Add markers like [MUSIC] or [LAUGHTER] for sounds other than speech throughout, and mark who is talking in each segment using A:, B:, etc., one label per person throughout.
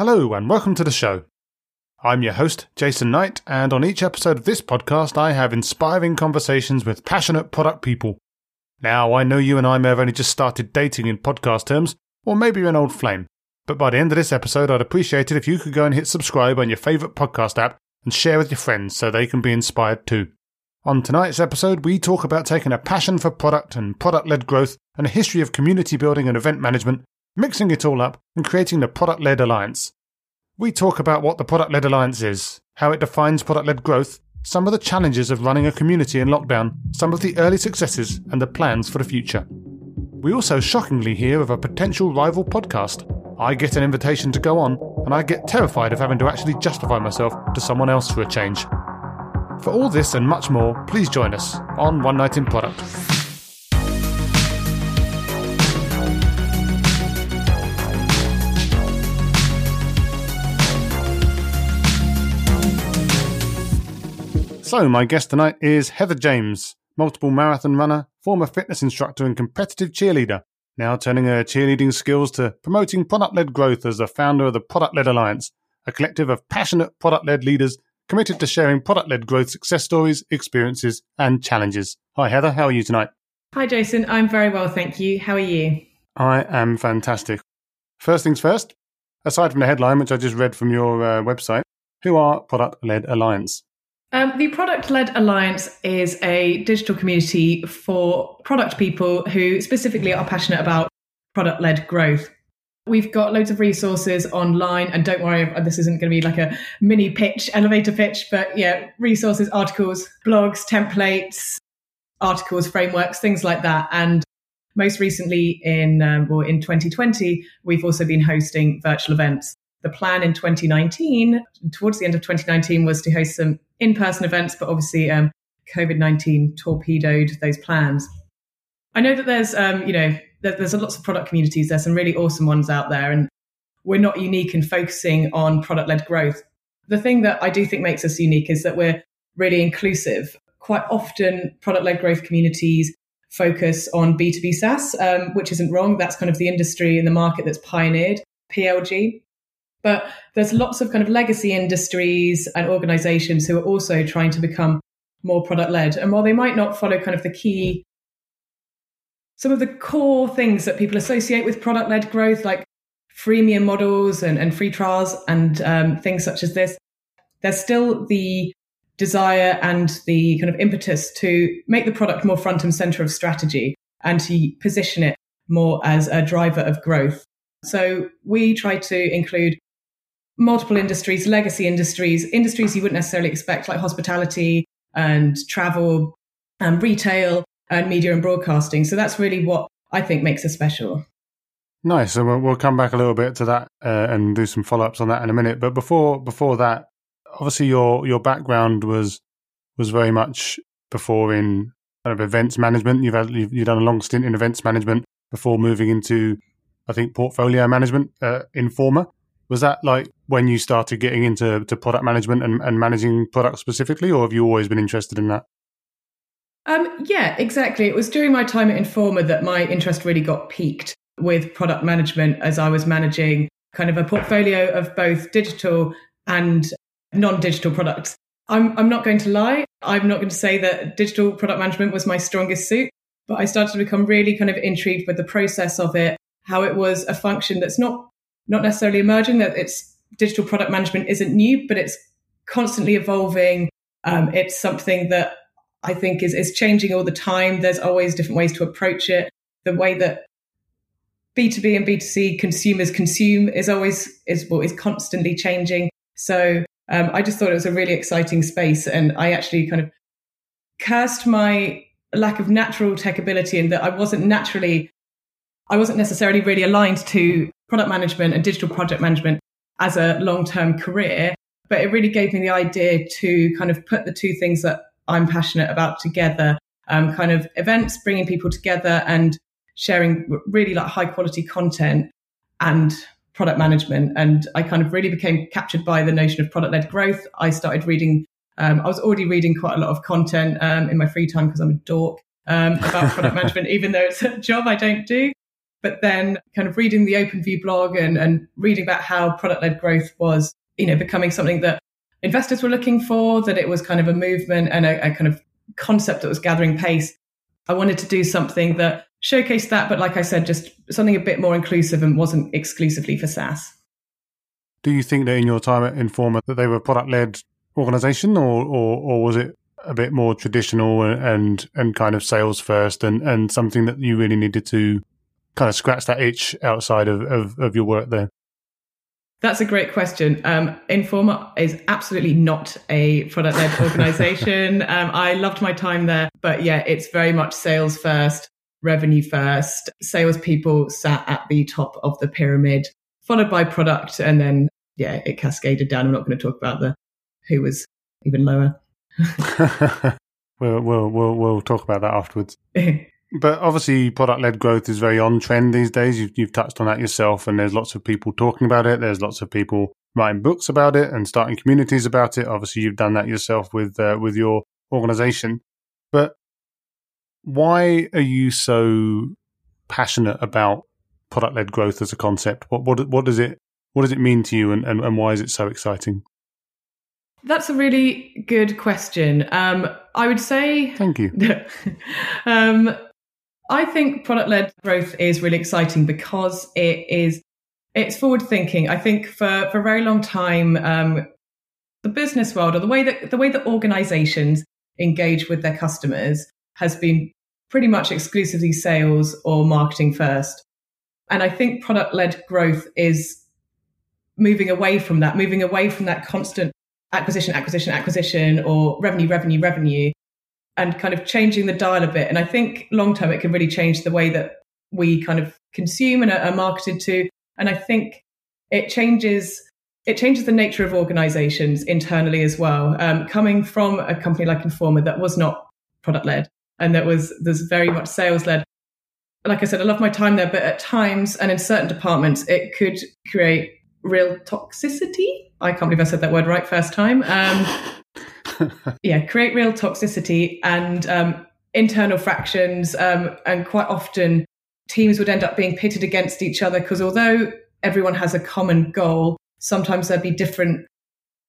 A: Hello, and welcome to the show. I'm your host, Jason Knight, and on each episode of this podcast, I have inspiring conversations with passionate product people. Now, I know you and I may have only just started dating in podcast terms, or maybe you're an old flame, but by the end of this episode, I'd appreciate it if you could go and hit subscribe on your favourite podcast app and share with your friends so they can be inspired too. On tonight's episode, we talk about taking a passion for product and product led growth and a history of community building and event management, mixing it all up and creating the Product Led Alliance. We talk about what the Product Led Alliance is, how it defines product led growth, some of the challenges of running a community in lockdown, some of the early successes, and the plans for the future. We also shockingly hear of a potential rival podcast. I get an invitation to go on, and I get terrified of having to actually justify myself to someone else for a change. For all this and much more, please join us on One Night in Product. So, my guest tonight is Heather James, multiple marathon runner, former fitness instructor, and competitive cheerleader, now turning her cheerleading skills to promoting product led growth as the founder of the Product Led Alliance, a collective of passionate product led leaders committed to sharing product led growth success stories, experiences, and challenges. Hi, Heather. How are you tonight?
B: Hi, Jason. I'm very well, thank you. How are you?
A: I am fantastic. First things first, aside from the headline, which I just read from your uh, website, who are Product Led Alliance?
B: Um, the Product Led Alliance is a digital community for product people who specifically are passionate about product led growth. We've got loads of resources online, and don't worry, this isn't going to be like a mini pitch, elevator pitch, but yeah, resources, articles, blogs, templates, articles, frameworks, things like that. And most recently, in um, well, in 2020, we've also been hosting virtual events. The plan in 2019, towards the end of 2019, was to host some in-person events, but obviously um, COVID-19 torpedoed those plans. I know that there's, um, you know, there's lots of product communities. There's some really awesome ones out there, and we're not unique in focusing on product led growth. The thing that I do think makes us unique is that we're really inclusive. Quite often, product led growth communities focus on B2B SaaS, um, which isn't wrong. That's kind of the industry and the market that's pioneered PLG. But there's lots of kind of legacy industries and organizations who are also trying to become more product led. And while they might not follow kind of the key some of the core things that people associate with product led growth, like freemium models and, and free trials and um, things such as this, there's still the desire and the kind of impetus to make the product more front and center of strategy and to position it more as a driver of growth. So we try to include multiple industries, legacy industries, industries you wouldn't necessarily expect, like hospitality and travel and retail, and media and broadcasting. So that's really what I think makes us special.
A: Nice. So we'll, come back a little bit to that uh, and do some follow ups on that in a minute. But before before that, obviously your your background was was very much before in kind of events management. You've had you've, you've done a long stint in events management before moving into I think portfolio management. Uh, Informa was that like when you started getting into to product management and, and managing products specifically, or have you always been interested in that?
B: Um, yeah, exactly. It was during my time at Informa that my interest really got piqued with product management as I was managing kind of a portfolio of both digital and non-digital products. I'm, I'm not going to lie. I'm not going to say that digital product management was my strongest suit, but I started to become really kind of intrigued with the process of it, how it was a function that's not not necessarily emerging, that it's digital product management isn't new, but it's constantly evolving. Um, it's something that I think is, is changing all the time. There's always different ways to approach it. The way that B2B and B2C consumers consume is always is well, is constantly changing. So um, I just thought it was a really exciting space, and I actually kind of cursed my lack of natural tech ability in that I wasn't naturally, I wasn't necessarily really aligned to product management and digital project management as a long term career. But it really gave me the idea to kind of put the two things that I'm passionate about together. Um, kind of events, bringing people together and sharing really like high quality content and product management. And I kind of really became captured by the notion of product led growth. I started reading, um, I was already reading quite a lot of content um, in my free time because I'm a dork um, about product [LAUGHS] management, even though it's a job I don't do. But then kind of reading the OpenView blog and, and reading about how product led growth was, you know, becoming something that investors were looking for, that it was kind of a movement and a, a kind of concept that was gathering pace. I wanted to do something that showcased that, but like I said, just something a bit more inclusive and wasn't exclusively for SaaS.
A: Do you think that in your time at Informa that they were product led organization or, or, or was it a bit more traditional and, and kind of sales first and, and something that you really needed to kind of scratch that itch outside of, of, of your work there?
B: That's a great question. Um, Informa is absolutely not a product led [LAUGHS] organization. um, I loved my time there, but yeah, it's very much sales first, revenue first. Salespeople sat at the top of the pyramid, followed by product, and then yeah, it cascaded down. I'm not going to talk about the who was even lower. [LAUGHS]
A: we'll, we'll we'll we'll talk about that afterwards. [LAUGHS] But obviously, product led growth is very on trend these days. You've, you've touched on that yourself, and there's lots of people talking about it. There's lots of people writing books about it and starting communities about it. Obviously, you've done that yourself with uh, with your organization. But why are you so passionate about product led growth as a concept? What what what does it what does it mean to you, and, and, and why is it so exciting?
B: That's a really good question. Um, I would say.
A: Thank you. [LAUGHS]
B: um, I think product led growth is really exciting because it is it's forward thinking. I think for for a very long time, um, the business world or the way that the way that organizations engage with their customers has been pretty much exclusively sales or marketing first. And I think product led growth is moving away from that, moving away from that constant acquisition, acquisition, acquisition, or revenue, revenue, revenue, and kind of changing the dial a bit. And I think long term, it can really change the way that we kind of consume and are marketed to. And I think it changes it changes the nature of organizations internally as well. Um, coming from a company like Informa that was not product led and that was there's very much sales led. Like I said, I love my time there, but at times and in certain departments, it could create real toxicity. I can't believe I said that word right first time. Um, [LAUGHS] yeah, create real toxicity and um, internal fractions. Um, and quite often, teams would end up being pitted against each other because although everyone has a common goal, sometimes there'd be different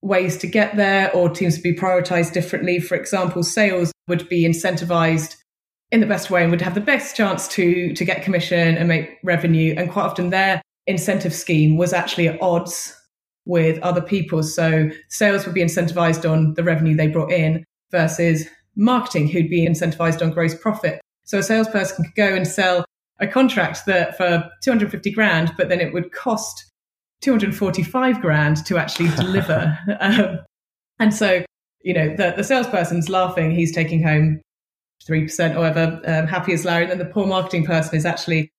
B: ways to get there or teams would be prioritized differently. For example, sales would be incentivized in the best way and would have the best chance to to get commission and make revenue. And quite often their incentive scheme was actually at odds with other people. So sales would be incentivized on the revenue they brought in versus marketing, who'd be incentivized on gross profit. So a salesperson could go and sell a contract that for 250 grand, but then it would cost 245 grand to actually [LAUGHS] deliver. um, and so, you know, the, the salesperson's laughing, he's taking home 3% or whatever, um, happy as Larry. And then the poor marketing person is actually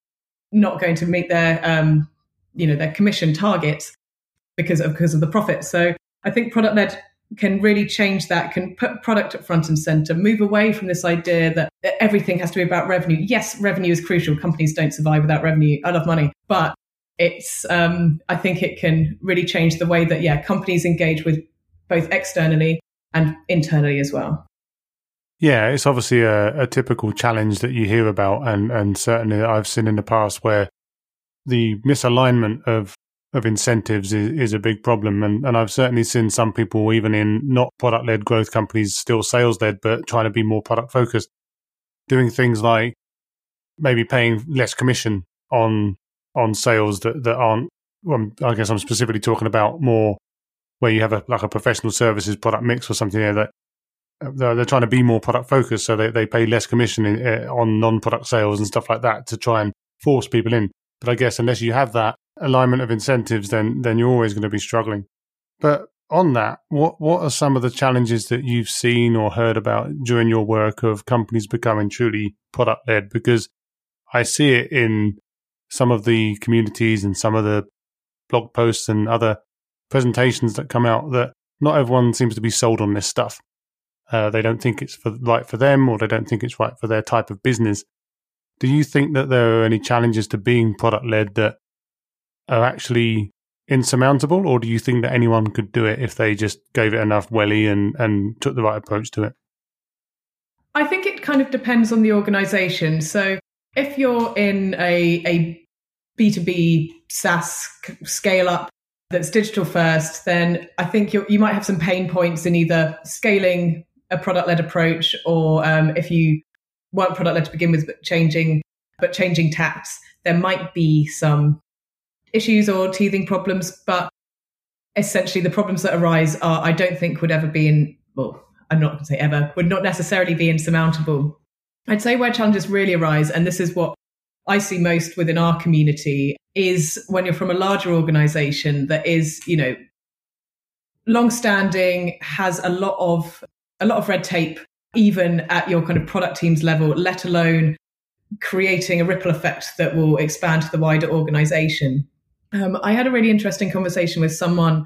B: not going to meet their, um, you know, their commission targets because of because of the profit. So I think product led can really change that, can put product at front and center, move away from this idea that everything has to be about revenue. Yes, revenue is crucial. Companies don't survive without revenue. I love money, but it's um, I think it can really change the way that yeah companies engage with both externally and internally as well.
A: Yeah, it's obviously a, a typical challenge that you hear about, and and certainly I've seen in the past where the misalignment of of incentives is, is a big problem. And, and I've certainly seen some people, even in not product led growth companies, still sales led, but trying to be more product focused, doing things like maybe paying less commission on on sales that, that aren't well, I guess I'm specifically talking about more where you have a like a professional services product mix or something there that they're, they're trying to be more product focused, so they, they pay less commission in, uh, on non product sales and stuff like that to try and force people in. But I guess unless you have that alignment of incentives, then then you're always going to be struggling. But on that, what what are some of the challenges that you've seen or heard about during your work of companies becoming truly product led? Because I see it in some of the communities and some of the blog posts and other presentations that come out that not everyone seems to be sold on this stuff. Uh, they don't think it's for, right for them, or they don't think it's right for their type of business. Do you think that there are any challenges to being product led that are actually insurmountable, or do you think that anyone could do it if they just gave it enough welly and, and took the right approach to it?
B: I think it kind of depends on the organization. So if you're in a, a B2B SaaS scale up that's digital first, then I think you might have some pain points in either scaling a product led approach or um, if you weren't product led to begin with, but changing, but changing taps, there might be some issues or teething problems. But essentially, the problems that arise are, I don't think, would ever be in, well, I'm not going to say ever, would not necessarily be insurmountable. I'd say where challenges really arise, and this is what I see most within our community, is when you're from a larger organization that is, you know, long-standing, has a lot of a lot of red tape, even at your kind of product teams level, let alone creating a ripple effect that will expand to the wider organization. Um, I had a really interesting conversation with someone,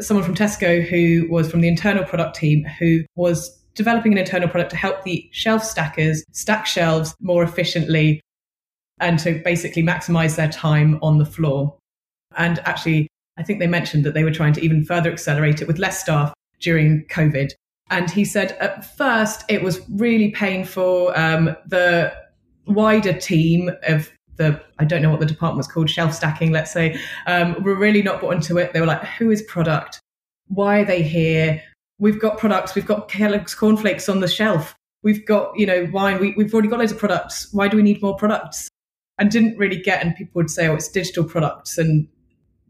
B: someone from Tesco who was from the internal product team who was developing an internal product to help the shelf stackers stack shelves more efficiently and to basically maximize their time on the floor. And actually, I think they mentioned that they were trying to even further accelerate it with less staff during COVID. And he said at first it was really painful. Um, the wider team of the, I don't know what the department was called, shelf stacking, let's say, um, were really not bought into it. They were like, who is product? Why are they here? We've got products. We've got Kellogg's cornflakes on the shelf. We've got, you know, wine. We, we've already got loads of products. Why do we need more products? And didn't really get, and people would say, oh, it's digital products. And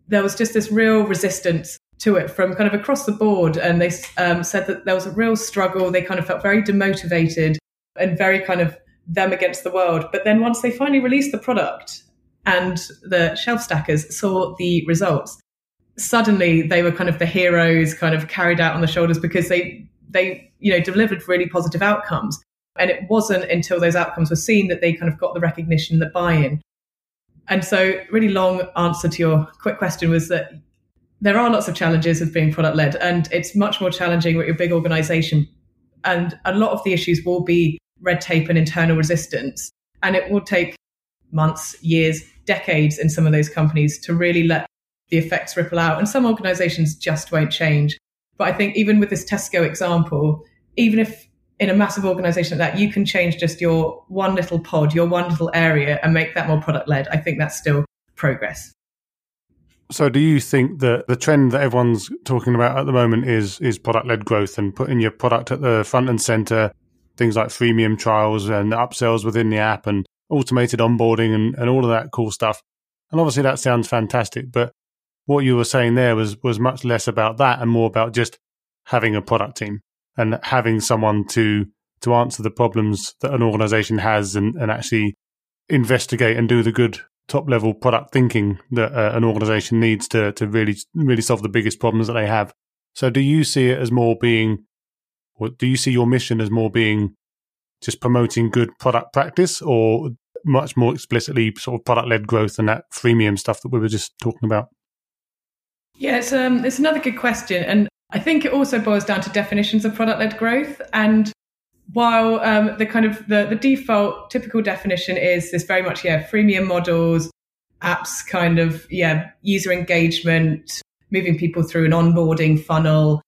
B: there was just this real resistance to it from kind of across the board. And they um, said that there was a real struggle. They kind of felt very demotivated and very kind of them against the world. But then once they finally released the product and the shelf stackers saw the results, suddenly they were kind of the heroes kind of carried out on the shoulders because they they you know delivered really positive outcomes and it wasn't until those outcomes were seen that they kind of got the recognition the buy-in and so really long answer to your quick question was that there are lots of challenges with being product led, and it's much more challenging with your big organization. And a lot of the issues will be red tape and internal resistance. And it will take months, years, decades in some of those companies to really let the effects ripple out. And some organizations just won't change. But I think even with this Tesco example, even if in a massive organization like that, you can change just your one little pod, your one little area, and make that more product led, I think that's still progress.
A: So, do you think that the trend that everyone's talking about at the moment is is product led growth and putting your product at the front and center, things like freemium trials and upsells within the app and automated onboarding and, and all of that cool stuff? And obviously, that sounds fantastic. But what you were saying there was was much less about that and more about just having a product team and having someone to to answer the problems that an organization has and, and actually investigate and do the good top level product thinking that uh, an organization needs to to really really solve the biggest problems that they have. So do you see it as more being or do you see your mission as more being just promoting good product practice or much more explicitly sort of product led growth and that freemium stuff that we were just talking about?
B: Yeah, it's um it's another good question. And I think it also boils down to definitions of product led growth. And while um, the kind of the, the default typical definition is this very much yeah freemium models apps kind of yeah user engagement moving people through an onboarding funnel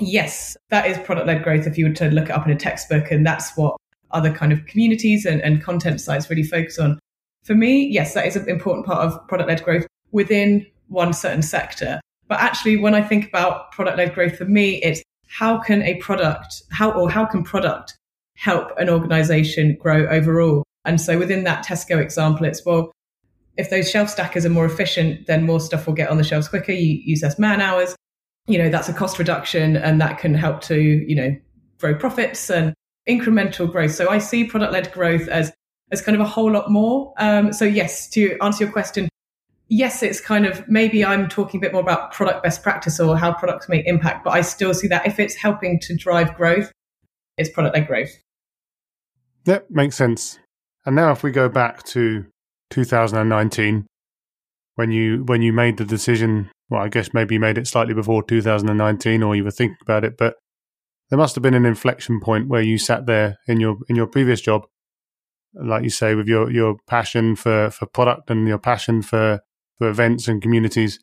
B: yes that is product led growth if you were to look it up in a textbook and that's what other kind of communities and, and content sites really focus on for me yes that is an important part of product led growth within one certain sector but actually when i think about product led growth for me it's how can a product how or how can product help an organization grow overall. And so within that Tesco example, it's well, if those shelf stackers are more efficient, then more stuff will get on the shelves quicker. You use less man hours. You know, that's a cost reduction and that can help to, you know, grow profits and incremental growth. So I see product led growth as, as kind of a whole lot more. Um, so yes, to answer your question, yes, it's kind of maybe I'm talking a bit more about product best practice or how products make impact, but I still see that if it's helping to drive growth, it's product led growth.
A: Yep, makes sense. And now if we go back to 2019, when you when you made the decision, well, I guess maybe you made it slightly before 2019, or you were thinking about it, but there must have been an inflection point where you sat there in your in your previous job, like you say, with your your passion for for product and your passion for for events and communities,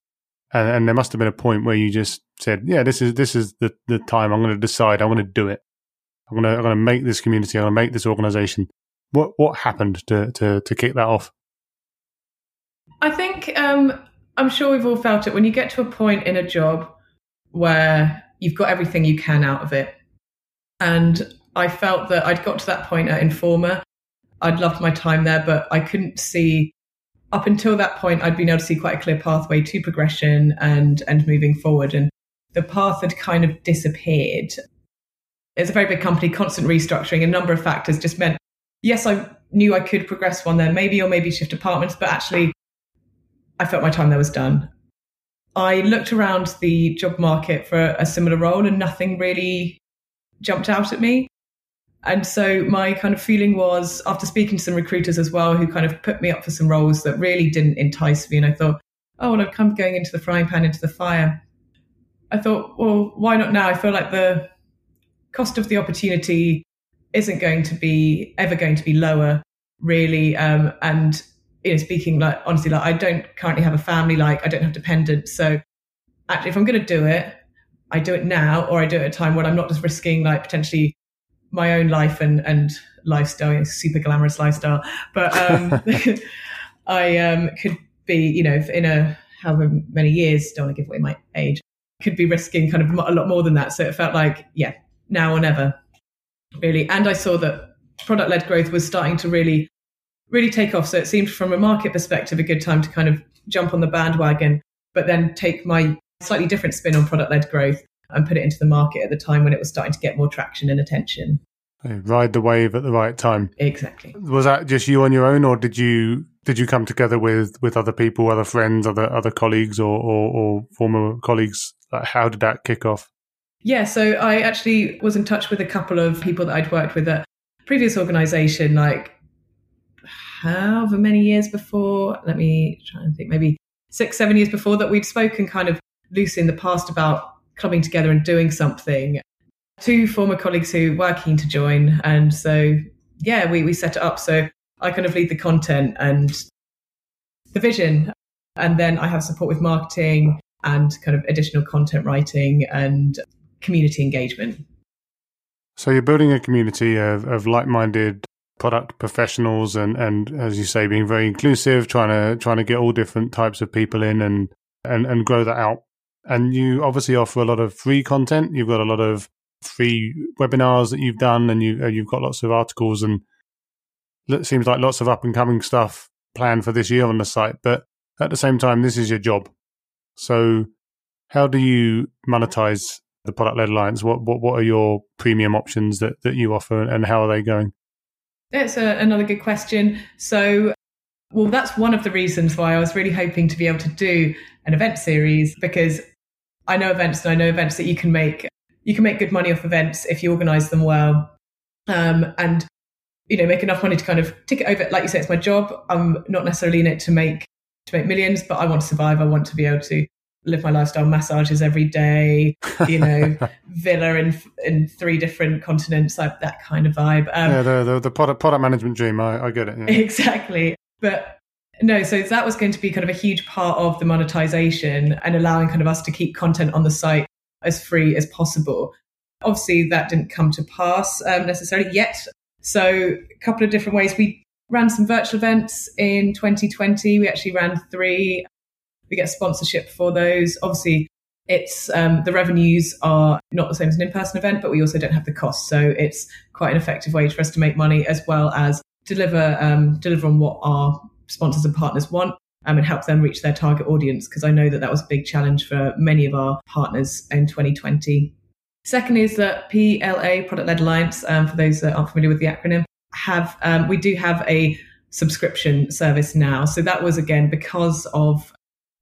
A: and, and there must have been a point where you just said, "Yeah, this is this is the the time I'm going to decide. I'm going to do it." I'm gonna I'm gonna make this community. I'm gonna make this organization. What what happened to to to kick that off?
B: I think um, I'm sure we've all felt it when you get to a point in a job where you've got everything you can out of it. And I felt that I'd got to that point at Informa. I'd loved my time there, but I couldn't see up until that point I'd been able to see quite a clear pathway to progression and and moving forward. And the path had kind of disappeared. It's a very big company, constant restructuring, a number of factors just meant yes, I knew I could progress one there, maybe or maybe shift departments, but actually I felt my time there was done. I looked around the job market for a similar role and nothing really jumped out at me. And so my kind of feeling was after speaking to some recruiters as well who kind of put me up for some roles that really didn't entice me. And I thought, oh, well, kind of going into the frying pan, into the fire. I thought, well, why not now? I feel like the cost of the opportunity isn't going to be ever going to be lower, really. Um, and you know, speaking like honestly, like I don't currently have a family, like I don't have dependents. So actually, if I'm going to do it, I do it now, or I do it at a time when I'm not just risking like potentially my own life and and lifestyle, you know, super glamorous lifestyle. But um, [LAUGHS] [LAUGHS] I um, could be, you know, in a however many years, don't want to give away my age, could be risking kind of a lot more than that. So it felt like, yeah, now or never, really. And I saw that product led growth was starting to really, really take off. So it seemed from a market perspective a good time to kind of jump on the bandwagon, but then take my slightly different spin on product led growth and put it into the market at the time when it was starting to get more traction and attention.
A: Ride the wave at the right time.
B: Exactly.
A: Was that just you on your own, or did you did you come together with with other people, other friends, other other colleagues, or or, or former colleagues? How did that kick off?
B: Yeah, so I actually was in touch with a couple of people that I'd worked with at previous organisation, like however many years before. Let me try and think, maybe six, seven years before that we'd spoken kind of loosely in the past about coming together and doing something. Two former colleagues who were keen to join. And so, yeah, we, we set it up. So I kind of lead the content and the vision. And then I have support with marketing and kind of additional content writing and community engagement.
A: So you're building a community of, of like-minded product professionals and, and as you say, being very inclusive, trying to trying to get all different types of people in and and, and grow that out and you obviously offer a lot of free content. You've got a lot of free webinars that you've done, and you uh, you've got lots of articles, and it seems like lots of up and coming stuff planned for this year on the site. But at the same time, this is your job. So, how do you monetize the product led alliance? What what what are your premium options that that you offer, and how are they going?
B: That's a, another good question. So, well, that's one of the reasons why I was really hoping to be able to do an event series because I know events and I know events that you can make you can make good money off events if you organize them well. Um, and you know, make enough money to kind of tick it over. Like you say, it's my job. I'm not necessarily in it to make to make millions, but I want to survive. I want to be able to live my lifestyle, massages every day, you know, [LAUGHS] villa in in three different continents, like that kind of vibe.
A: Um, yeah, the, the, the product product management dream. I, I get it. Yeah.
B: Exactly, but no, so that was going to be kind of a huge part of the monetization and allowing kind of us to keep content on the site as free as possible. Obviously, that didn't come to pass um, necessarily yet. So, a couple of different ways. We ran some virtual events in 2020. We actually ran three. We get sponsorship for those. Obviously, it's um, the revenues are not the same as an in-person event, but we also don't have the costs. So it's quite an effective way for us to make money as well as deliver um, deliver on what our sponsors and partners want um, and help them reach their target audience because I know that that was a big challenge for many of our partners in 2020. Second is that PLA, Product Led Alliance, um, for those that aren't familiar with the acronym, have um, we do have a subscription service now. So that was again because of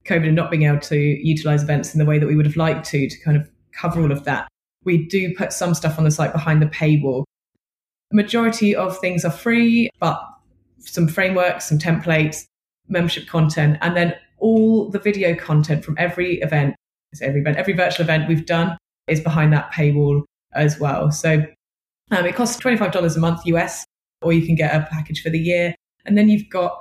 B: COVID and not being able to utilize events in the way that we would have liked to to kind of cover all of that. We do put some stuff on the site behind the paywall. Majority of things are free, but some frameworks, some templates, membership content, and then all the video content from every event, every event, every virtual event we've done is behind that paywall as well. So um, it costs $25 a month US, or you can get a package for the year. And then you've got,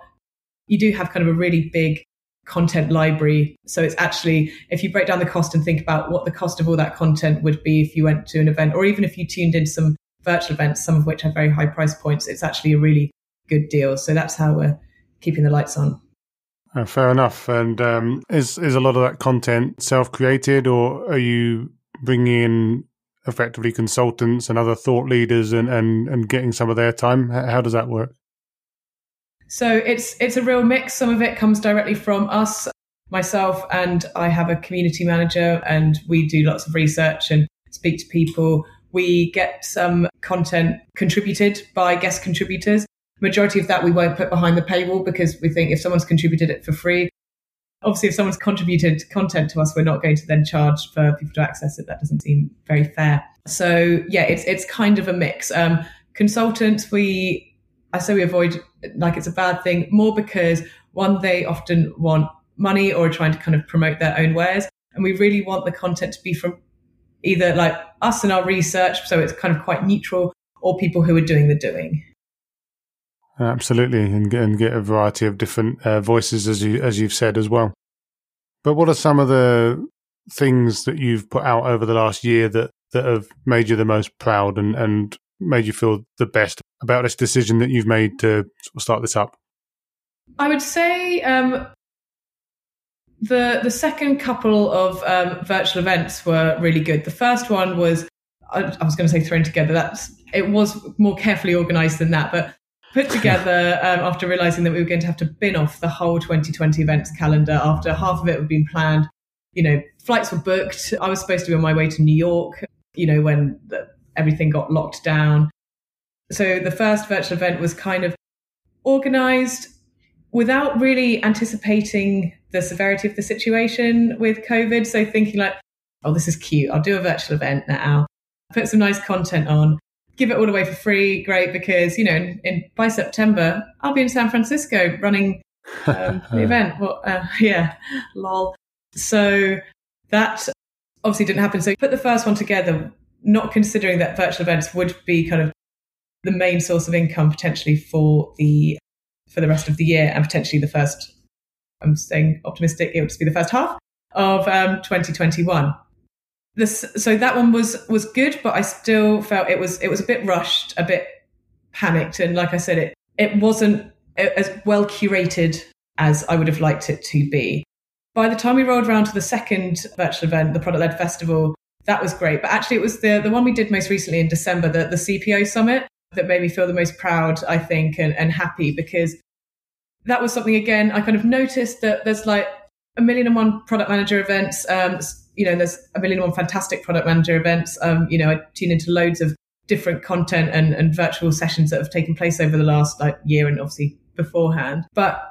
B: you do have kind of a really big content library. So it's actually, if you break down the cost and think about what the cost of all that content would be if you went to an event, or even if you tuned in some virtual events, some of which have very high price points, it's actually a really good deal. So that's how we're keeping the lights on.
A: Uh, fair enough. And um, is is a lot of that content self created, or are you bringing in effectively consultants and other thought leaders and, and, and getting some of their time? How does that work?
B: So it's it's a real mix. Some of it comes directly from us, myself, and I have a community manager, and we do lots of research and speak to people. We get some content contributed by guest contributors. Majority of that we won't put behind the paywall because we think if someone's contributed it for free, obviously if someone's contributed content to us, we're not going to then charge for people to access it. That doesn't seem very fair. So yeah, it's it's kind of a mix. Um, consultants, we I say we avoid like it's a bad thing more because one they often want money or are trying to kind of promote their own wares, and we really want the content to be from either like us and our research, so it's kind of quite neutral, or people who are doing the doing.
A: Absolutely, and get, and get a variety of different uh, voices, as you as you've said as well. But what are some of the things that you've put out over the last year that that have made you the most proud and and made you feel the best about this decision that you've made to start this up?
B: I would say um, the the second couple of um, virtual events were really good. The first one was I, I was going to say thrown together. That's it was more carefully organised than that, but put [LAUGHS] together um, after realizing that we were going to have to bin off the whole 2020 events calendar after half of it had been planned. You know, flights were booked. I was supposed to be on my way to New York, you know, when the, everything got locked down. So the first virtual event was kind of organized without really anticipating the severity of the situation with COVID. So thinking like, oh, this is cute. I'll do a virtual event now, put some nice content on give it all away for free, great, because, you know, in, in by September, I'll be in San Francisco running um, [LAUGHS] the event. Well, uh, [LAUGHS] yeah, lol. So that obviously didn't happen. So put the first one together, not considering that virtual events would be kind of the main source of income potentially for the for the rest of the year and potentially the first. I'm staying optimistic. It would just be the first half of um, 2021 this so that one was was good but i still felt it was it was a bit rushed a bit panicked and like i said it it wasn't as well curated as i would have liked it to be by the time we rolled around to the second virtual event the product led festival that was great but actually it was the the one we did most recently in december the, the cpo summit that made me feel the most proud i think and, and happy because that was something again i kind of noticed that there's like a million and one product manager events um, you know, there's a million and one fantastic product manager events. Um, you know, I tune into loads of different content and, and virtual sessions that have taken place over the last like year and obviously beforehand. But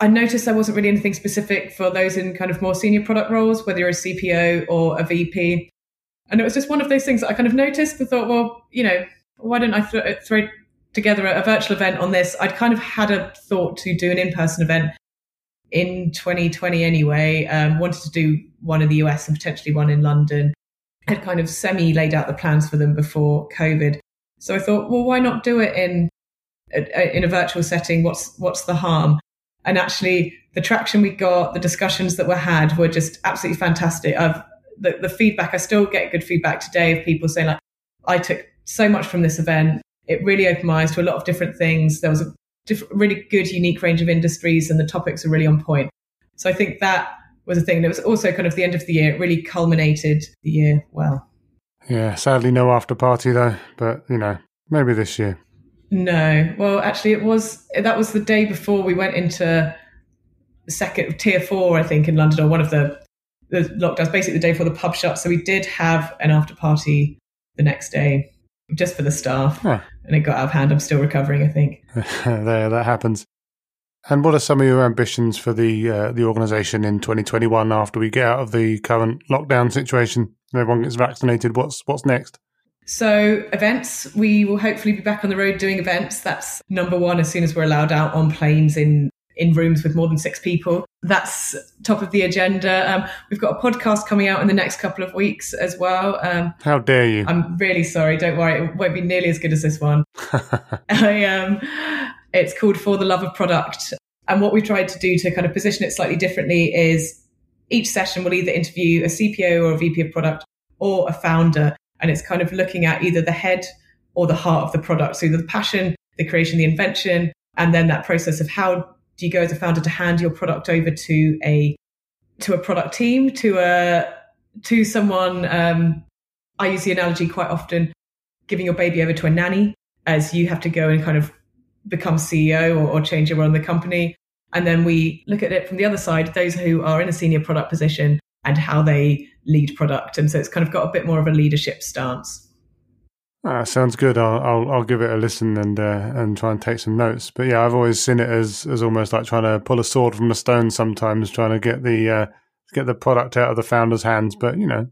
B: I noticed there wasn't really anything specific for those in kind of more senior product roles, whether you're a CPO or a VP. And it was just one of those things that I kind of noticed and thought, well, you know, why don't I th- uh, throw together a virtual event on this? I'd kind of had a thought to do an in person event in 2020 anyway. Um, wanted to do one in the US and potentially one in London. Had kind of semi laid out the plans for them before COVID. So I thought, well, why not do it in uh, uh, in a virtual setting? What's what's the harm? And actually, the traction we got, the discussions that were had, were just absolutely fantastic. I've the, the feedback. I still get good feedback today of people saying like, I took so much from this event. It really opened my eyes to a lot of different things. There was a diff- really good, unique range of industries, and the topics are really on point. So I think that was a thing. And it was also kind of the end of the year. It really culminated the year well.
A: Yeah, sadly no after party though, but you know, maybe this year.
B: No. Well, actually it was that was the day before we went into second tier 4 I think in London or one of the the lockdowns basically the day before the pub shut. So we did have an after party the next day just for the staff. Huh. And it got out of hand. I'm still recovering, I think. [LAUGHS]
A: there, that happens. And what are some of your ambitions for the uh, the organisation in 2021 after we get out of the current lockdown situation everyone gets vaccinated? What's what's next?
B: So events, we will hopefully be back on the road doing events. That's number one as soon as we're allowed out on planes in in rooms with more than six people. That's top of the agenda. Um, we've got a podcast coming out in the next couple of weeks as well. Um,
A: How dare you?
B: I'm really sorry. Don't worry. It won't be nearly as good as this one. [LAUGHS] I, um, it's called For the Love of Product. And what we tried to do to kind of position it slightly differently is each session will either interview a CPO or a VP of product or a founder. And it's kind of looking at either the head or the heart of the product. So the passion, the creation, the invention, and then that process of how do you go as a founder to hand your product over to a to a product team to a to someone um, i use the analogy quite often giving your baby over to a nanny as you have to go and kind of become ceo or, or change in the company. And then we look at it from the other side those who are in a senior product position and how they lead product. And so it's kind of got a bit more of a leadership stance
A: Ah, sounds good. I'll, I'll, I'll give it a listen and uh, and try and take some notes. But yeah, I've always seen it as as almost like trying to pull a sword from a stone. Sometimes trying to get the uh, get the product out of the founder's hands. But you know,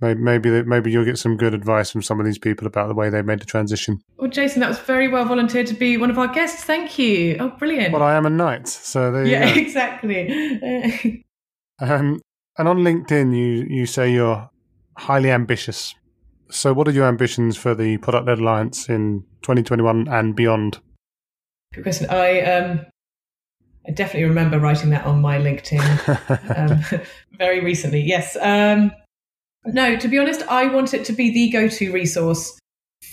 A: maybe maybe maybe you'll get some good advice from some of these people about the way they made the transition.
B: Well, Jason, that was very well volunteered to be one of our guests. Thank you. Oh, brilliant.
A: Well, I am a knight, so there
B: yeah, [LAUGHS] exactly. [LAUGHS]
A: um, and on LinkedIn, you you say you're highly ambitious. So, what are your ambitions for the Product Led Alliance in 2021 and beyond?
B: Good question. I um, I definitely remember writing that on my LinkedIn um, [LAUGHS] [LAUGHS] very recently. Yes. Um, no, to be honest, I want it to be the go-to resource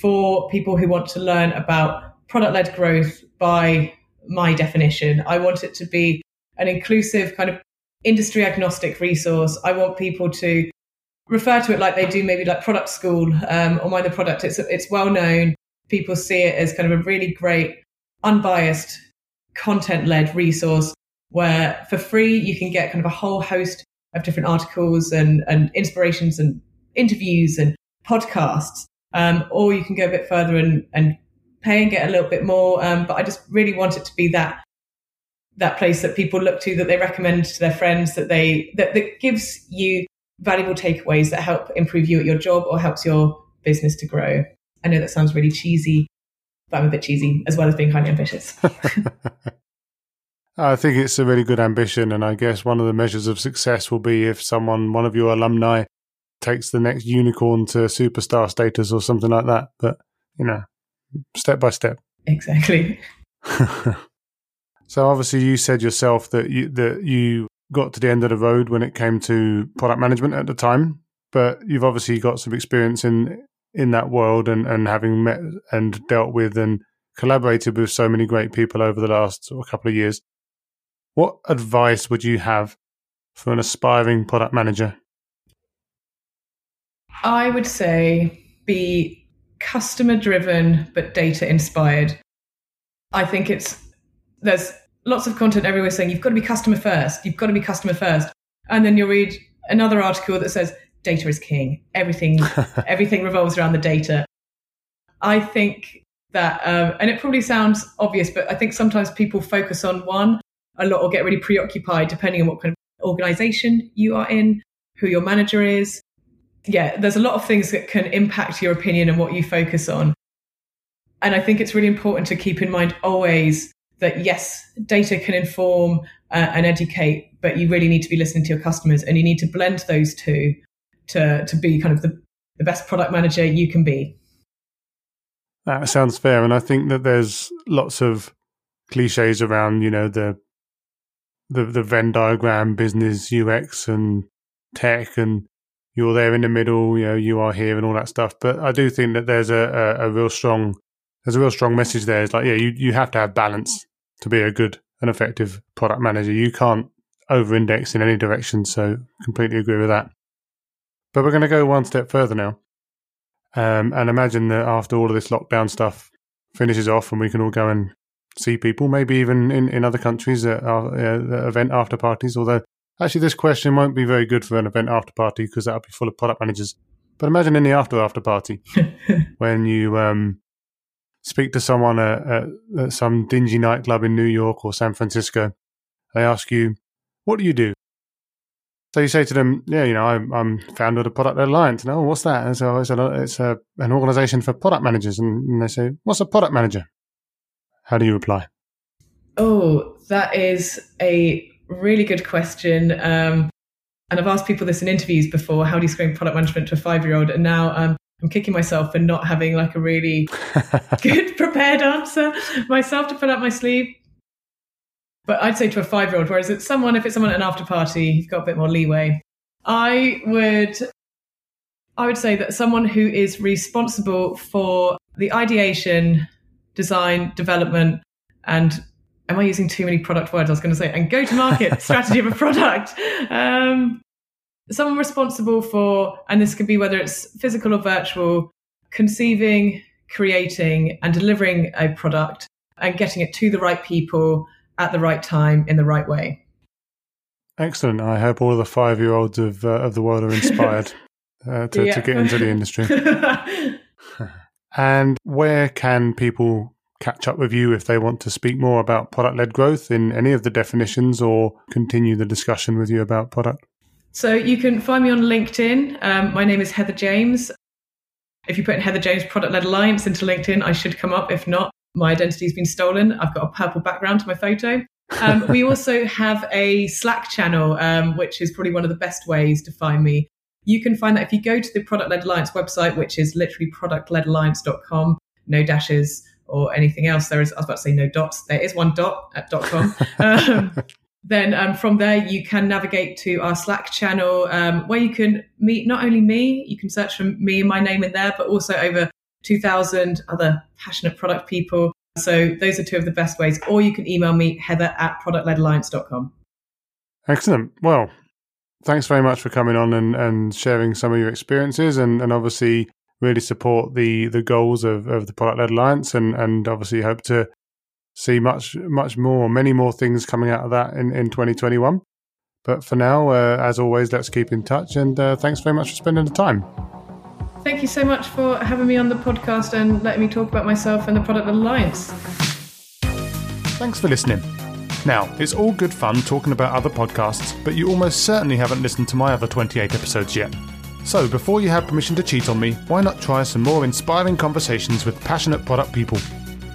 B: for people who want to learn about product-led growth by my definition. I want it to be an inclusive kind of industry agnostic resource. I want people to refer to it like they do maybe like product school um, or mind the product. It's it's well known. People see it as kind of a really great, unbiased, content led resource where for free you can get kind of a whole host of different articles and and inspirations and interviews and podcasts. Um, or you can go a bit further and and pay and get a little bit more. Um, but I just really want it to be that that place that people look to that they recommend to their friends that they that, that gives you valuable takeaways that help improve you at your job or helps your business to grow. I know that sounds really cheesy, but I'm a bit cheesy as well as being highly ambitious. [LAUGHS] [LAUGHS]
A: I think it's a really good ambition, and I guess one of the measures of success will be if someone, one of your alumni, takes the next unicorn to superstar status or something like that. But you know, step by step.
B: Exactly. [LAUGHS]
A: so obviously, you said yourself that you that you got to the end of the road when it came to product management at the time, but you've obviously got some experience in in that world and, and having met and dealt with and collaborated with so many great people over the last couple of years. What advice would you have for an aspiring product manager?
B: I would say be customer driven but data inspired. I think it's there's lots of content everywhere saying you've got to be customer first, you've got to be customer first. And then you'll read another article that says data is king. Everything [LAUGHS] everything revolves around the data. I think that um, and it probably sounds obvious, but I think sometimes people focus on one a lot or get really preoccupied depending on what kind of organization you are in, who your manager is. Yeah, there's a lot of things that can impact your opinion and what you focus on. And I think it's really important to keep in mind always that yes, data can inform uh, and educate, but you really need to be listening to your customers and you need to blend those two to, to be kind of the, the best product manager you can be.
A: That sounds fair. And I think that there's lots of cliches around, you know, the the the Venn diagram, business, UX and tech and you're there in the middle, you know, you are here and all that stuff. But I do think that there's a, a, a real strong there's a real strong message there. It's like, yeah, you, you have to have balance to be a good and effective product manager. You can't over index in any direction. So completely agree with that. But we're going to go one step further now. Um, and imagine that after all of this lockdown stuff finishes off and we can all go and see people, maybe even in, in other countries at, uh, event after parties. Although, actually, this question won't be very good for an event after party because that'll be full of product managers. But imagine in the after after party [LAUGHS] when you um, speak to someone at, at, at, some dingy nightclub in New York or San Francisco, they ask you, "What do you do?" So you say to them, "Yeah, you know, I'm, I'm founder of the Product Alliance." And, oh, what's that? And so it's, a, it's a, an organization for product managers. And, and they say, "What's a product manager?" How do you reply?
B: Oh, that is a really good question. Um, and I've asked people this in interviews before. How do you explain product management to a five-year-old? And now um, I'm kicking myself for not having like a really [LAUGHS] good prepared answer myself to put up my sleeve. But I'd say to a five year old, whereas it's someone, if it's someone at an after party, you've got a bit more leeway. I would, I would say that someone who is responsible for the ideation, design, development, and am I using too many product words? I was going to say, and go to market [LAUGHS] strategy of a product. Um, someone responsible for, and this could be whether it's physical or virtual, conceiving, creating, and delivering a product and getting it to the right people at the right time in the right way.
A: Excellent. I hope all of the five year olds of, uh, of the world are inspired [LAUGHS] uh, to, yeah. to get into the industry. [LAUGHS] [LAUGHS] and where can people catch up with you if they want to speak more about product led growth in any of the definitions or continue the discussion with you about product?
B: So you can find me on LinkedIn. Um, my name is Heather James. If you put in Heather James Product Led Alliance into LinkedIn, I should come up. If not, my identity's been stolen. I've got a purple background to my photo. Um, we [LAUGHS] also have a Slack channel, um, which is probably one of the best ways to find me. You can find that if you go to the Product Led Alliance website, which is literally productledalliance.com, no dashes or anything else. There is, I was about to say no dots. There is one dot at dot .com. [LAUGHS] Um, then um, from there you can navigate to our Slack channel um, where you can meet not only me, you can search for me and my name in there, but also over 2,000 other passionate product people. So those are two of the best ways. Or you can email me, heather at productledalliance.com.
A: Excellent. Well, thanks very much for coming on and, and sharing some of your experiences and, and obviously really support the the goals of, of the product led alliance and, and obviously hope to see much much more many more things coming out of that in, in 2021 but for now uh, as always let's keep in touch and uh, thanks very much for spending the time
B: Thank you so much for having me on the podcast and letting me talk about myself and the Product Alliance.
A: Thanks for listening. Now, it's all good fun talking about other podcasts, but you almost certainly haven't listened to my other 28 episodes yet. So, before you have permission to cheat on me, why not try some more inspiring conversations with passionate product people?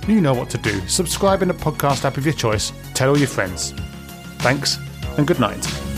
A: You know what to do. Subscribe in a podcast app of your choice, tell all your friends. Thanks, and good night.